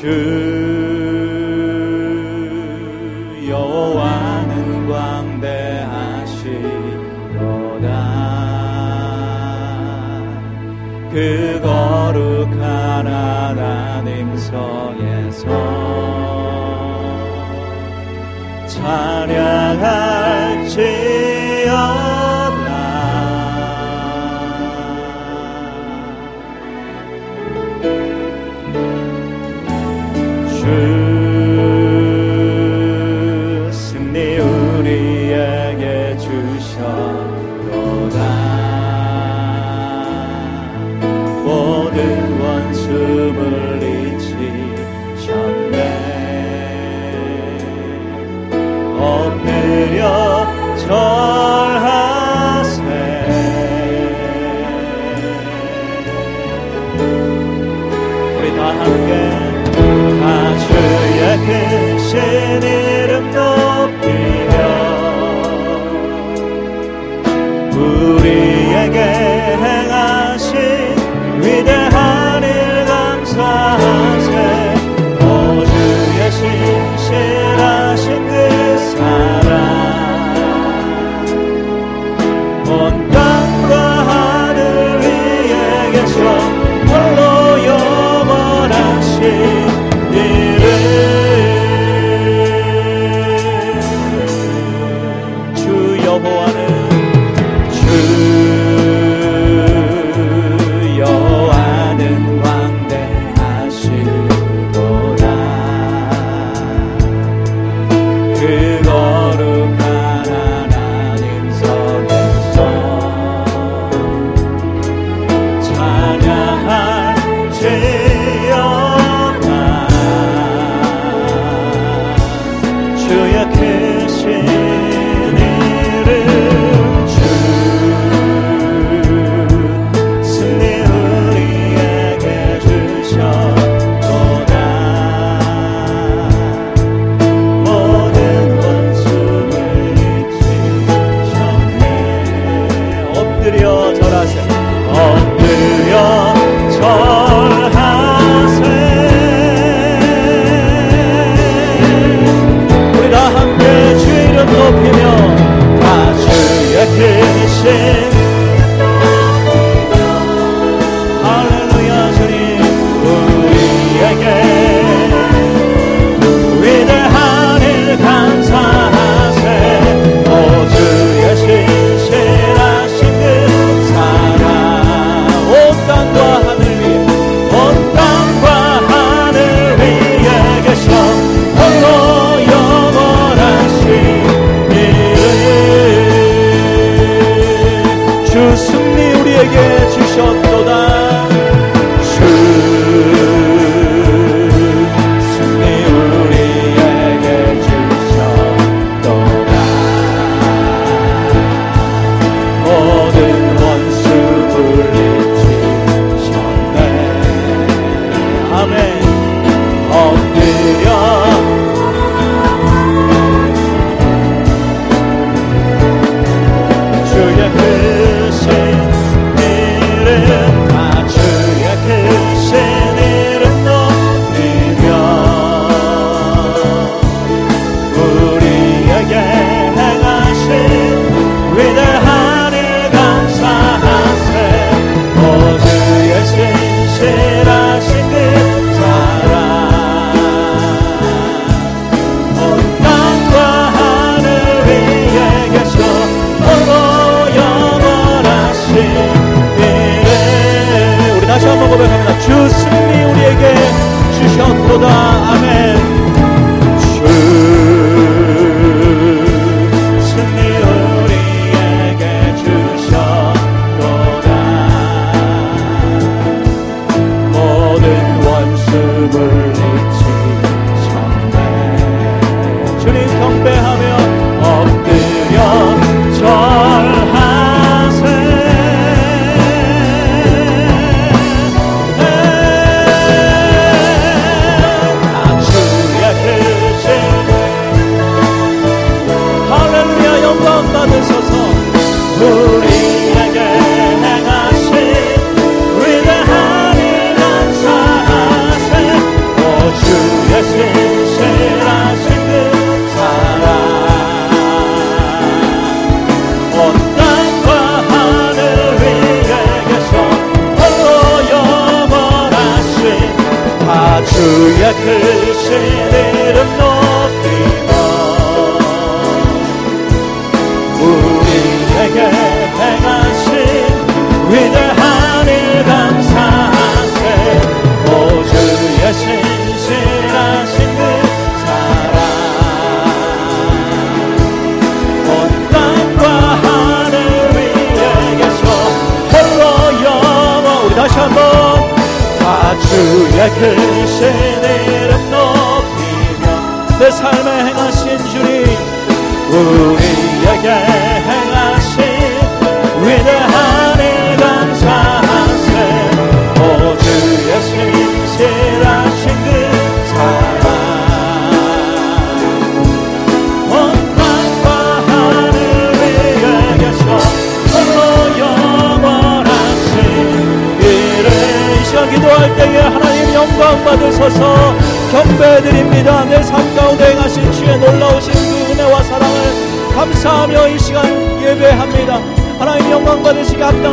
주 여호와는 광대하시로다. 그 거룩한 하나님 성에서 찬양. 저 떠나 땅과 하늘 위에 계셔 burn. 주여 크신 이름 주의 크신 이름 높이며 내 삶에 행하신 주님 우리에게 행하신 위대한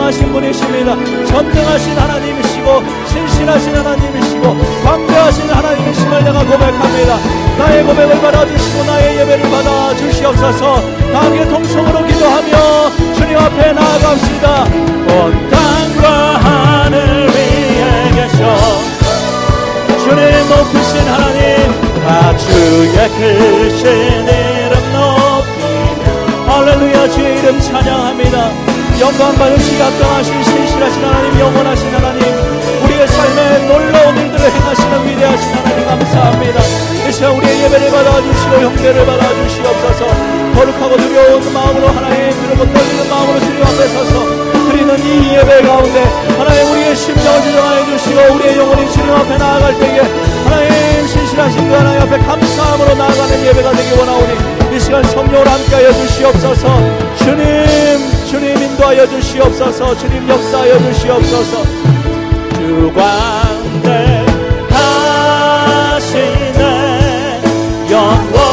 합당하신 분이십니다. 전능하신 하나님이시고 신실하신 하나님이시고 광대하신 하나님이심을 내가 고백합니다. 나의 고백을 받아주시고 나의 예배를 받아 주시옵소서. 다 함께 통성으로 기도하며 주님 앞에 나아갑시다. 온 땅과 하늘 위에 계셔. 주님 높으신 하나님 다 주의 크신 이 영광 받으시기 합당하신 신실하신 하나님 영원하신 하나님 우리의 삶에 놀라운 일들을 행하시는 위대하신 하나님 감사합니다. 이 시간 우리의 예배를 받아주시고 형제를 받아주시옵소서. 거룩하고 두려운 마음으로 하나님 그리고 떨리는 마음으로 주님 앞에 서서 드리는 이 예배 가운데 하나님 우리의 심령을 조정하여 주시고 우리의 영혼이 주님 앞에 나아갈 때에 하나님 신실하신 그 하나님 앞에 감사함으로 나아가는 예배가 되기 원하오니 이 시간 성령을 함께하여 주시옵소서. 주님 인도하여 주시옵소서. 주님 역사하여 주시옵소서. 주관대 하시네. 영원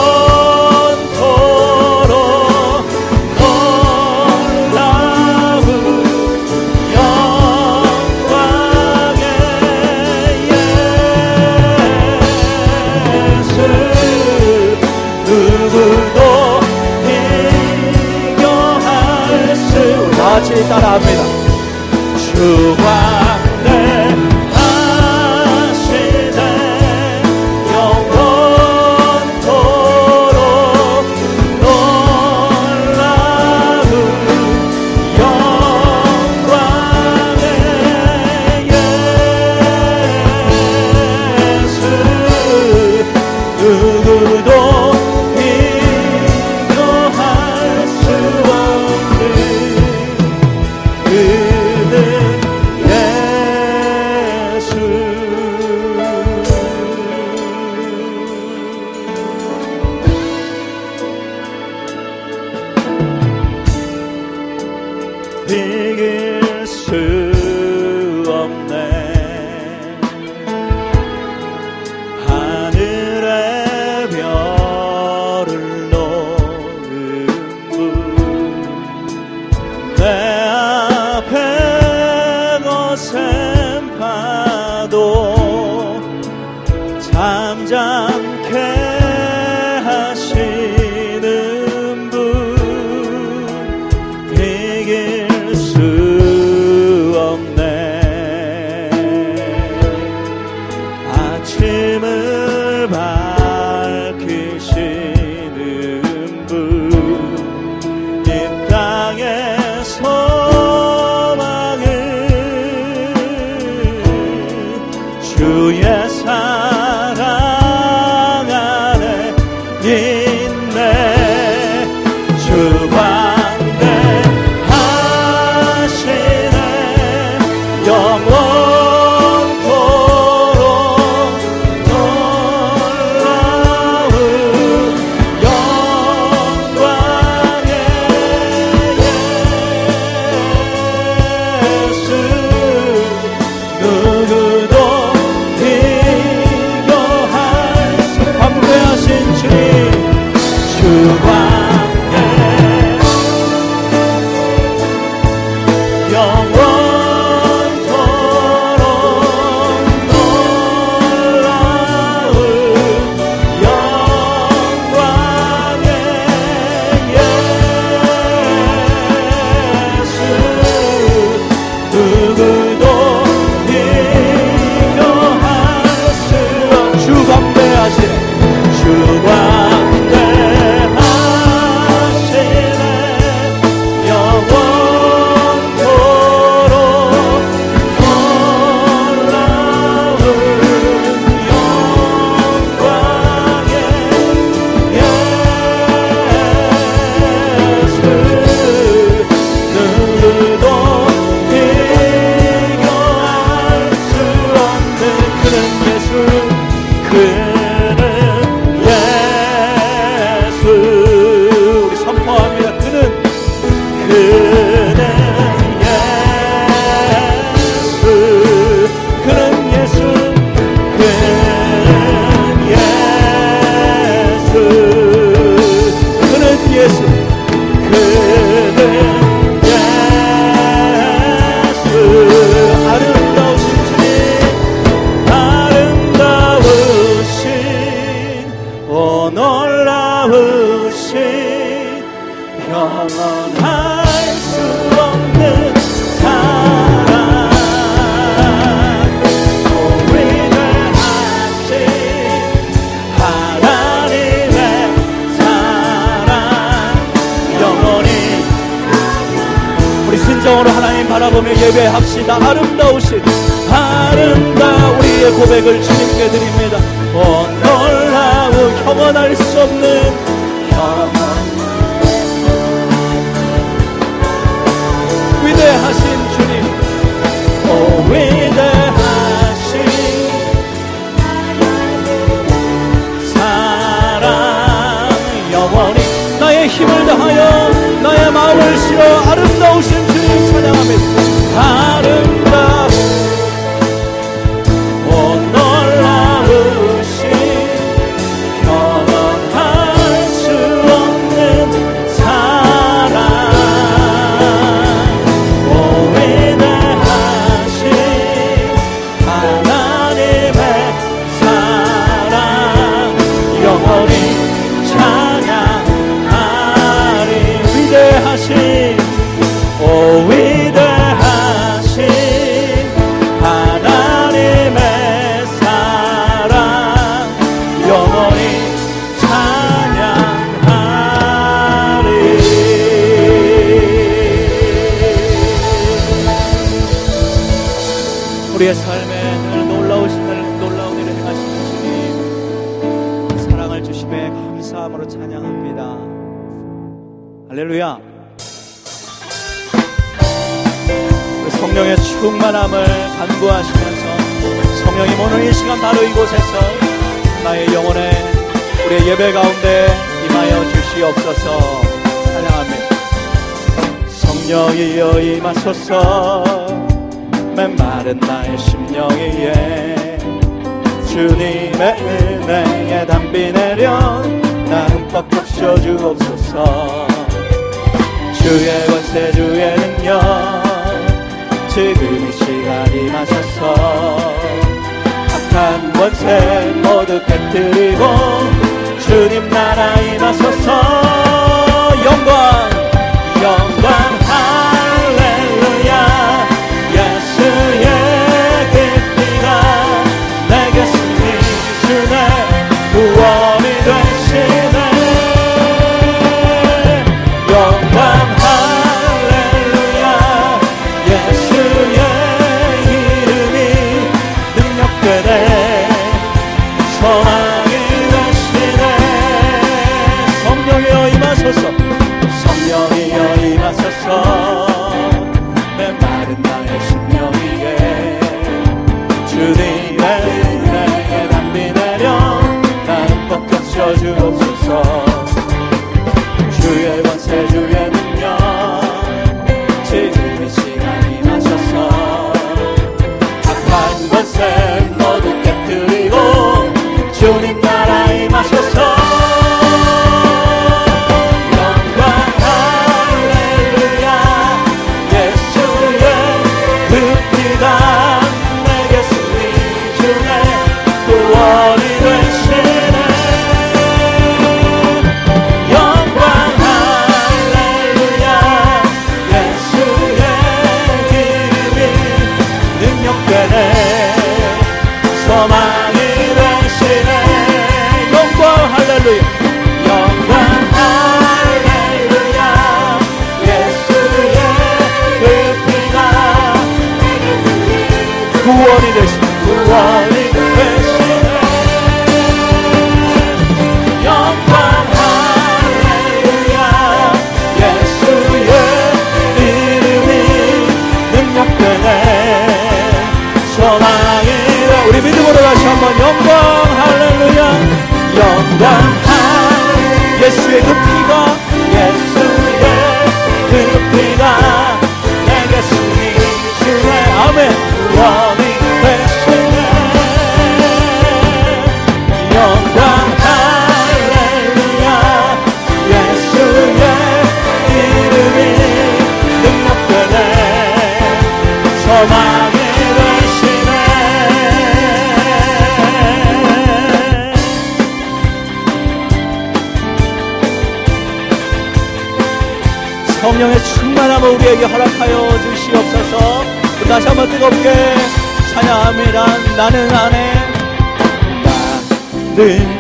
예배 가운데 임하여 주시옵소서. 찬양합니다. 성령이여 임하소서. 메마른 나의 심령 위에 주님의 은혜에 담비 내려 나는 뻑뻑 쉬어주옵소서. 주의 권세 주의 능력 지금 이 시간 임하셔서 악한 권세 모두 깨뜨리고 주님 나라 임하소서 영광 Lord. 우리에게 허락하여 주시옵소서. 다시 한번 뜨겁게 찬양합니다. 나는 안에 나는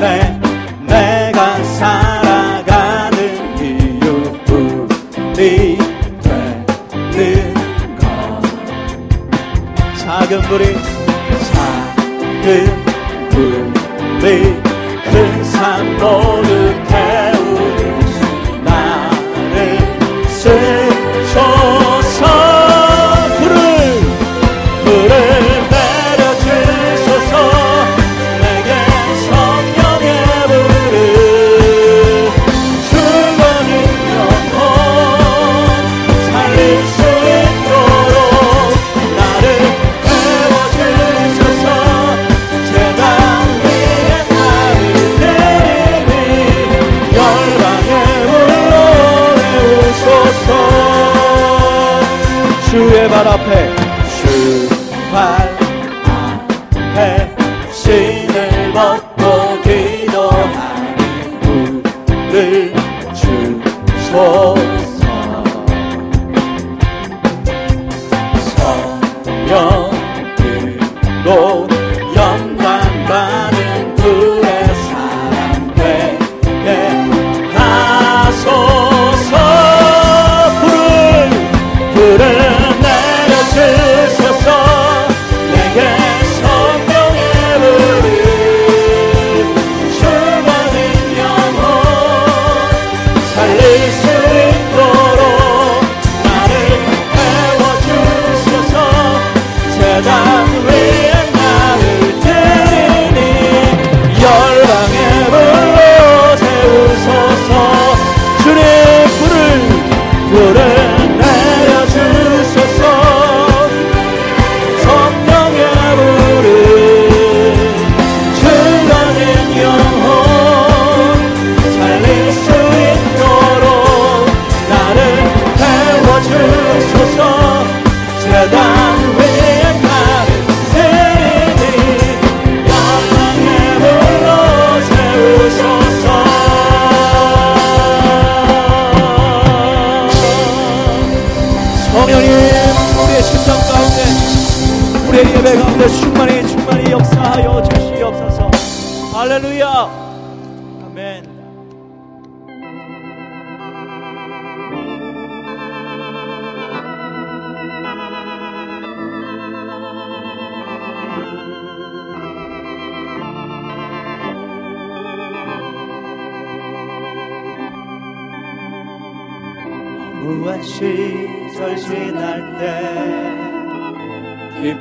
안에 내가 살아가는 이유 우리 되는 것. 작은 불이 작은 불이 발 앞에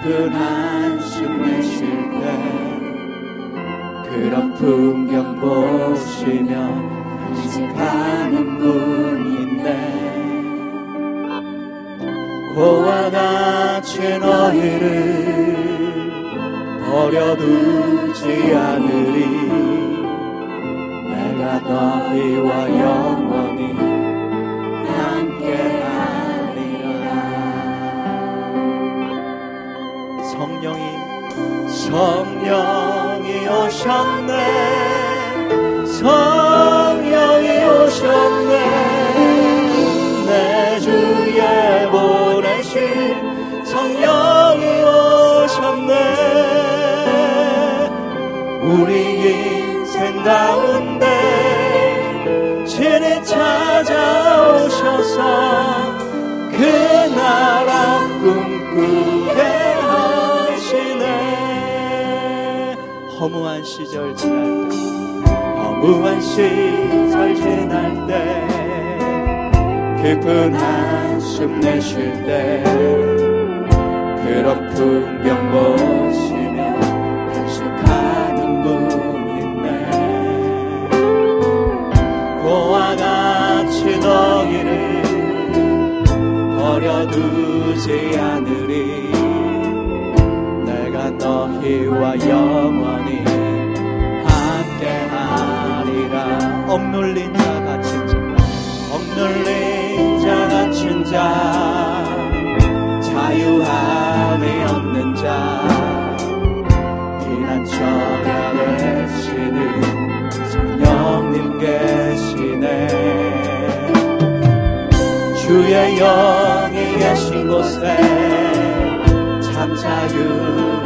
깊은 한숨 내쉴 때 그런 풍경 보시며 간직하는 분인데 고와 같이 너희를 버려두지 않으리 내가 너희와 영 성령이 오셨네. 성령이 오셨네. 내 주에 보내신 성령이 오셨네. 우리 인생 가운데 허무한 시절 지날 때 허무한 시절 지날 때 깊은 한숨 내쉴 때 그런 풍경 보시며 한식하는 분이네 고와 같이 너희를 버려두지 않으리 그와 영원히 함께하리라. 억눌린 자 같은 자 억눌린 자 같은 자 자유함이 없는 자 비난처가 되시는 성령님 계시네. 주의 영이 계신 곳에 참 자유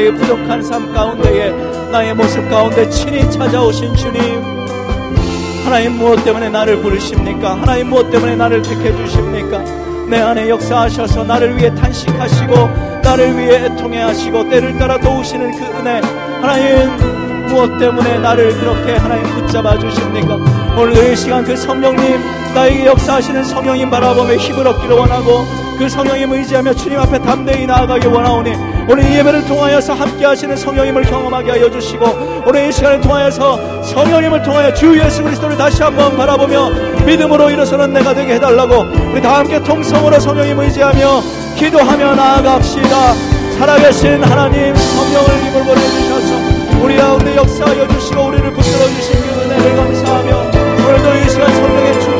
가운데에 부족한 삶 가운데에 나의 모습 가운데 친히 찾아오신 주님 하나님 무엇 때문에 나를 부르십니까? 하나님 무엇 때문에 나를 택해 주십니까? 내 안에 역사하셔서 나를 위해 탄식하시고 나를 위해 애통해 하시고 때를 따라 도우시는 그 은혜 하나님 무엇 때문에 나를 그렇게 하나님 붙잡아 주십니까? 오늘 이 시간 그 성령님 나에게 역사하시는 성령님 바라보며 힘을 얻기를 원하고 그 성령님 의지하며 주님 앞에 담대히 나아가기 원하오니 오늘 이 예배를 통하여서 함께 하시는 성령님을 경험하게 하여 주시고 오늘 이 시간을 통하여서 성령님을 통하여 주 예수 그리스도를 다시 한번 바라보며 믿음으로 일어서는 내가 되게 해달라고 우리 다 함께 통성으로 성령님 의지하며 기도하며 나아갑시다 살아계신 하나님 성령을 힘을 보내주셔서 우리 가운데 역사하여 주시고 우리를 붙들어 주신 그 은혜를 감사하며 오늘도 이 시간 성령의 충만하신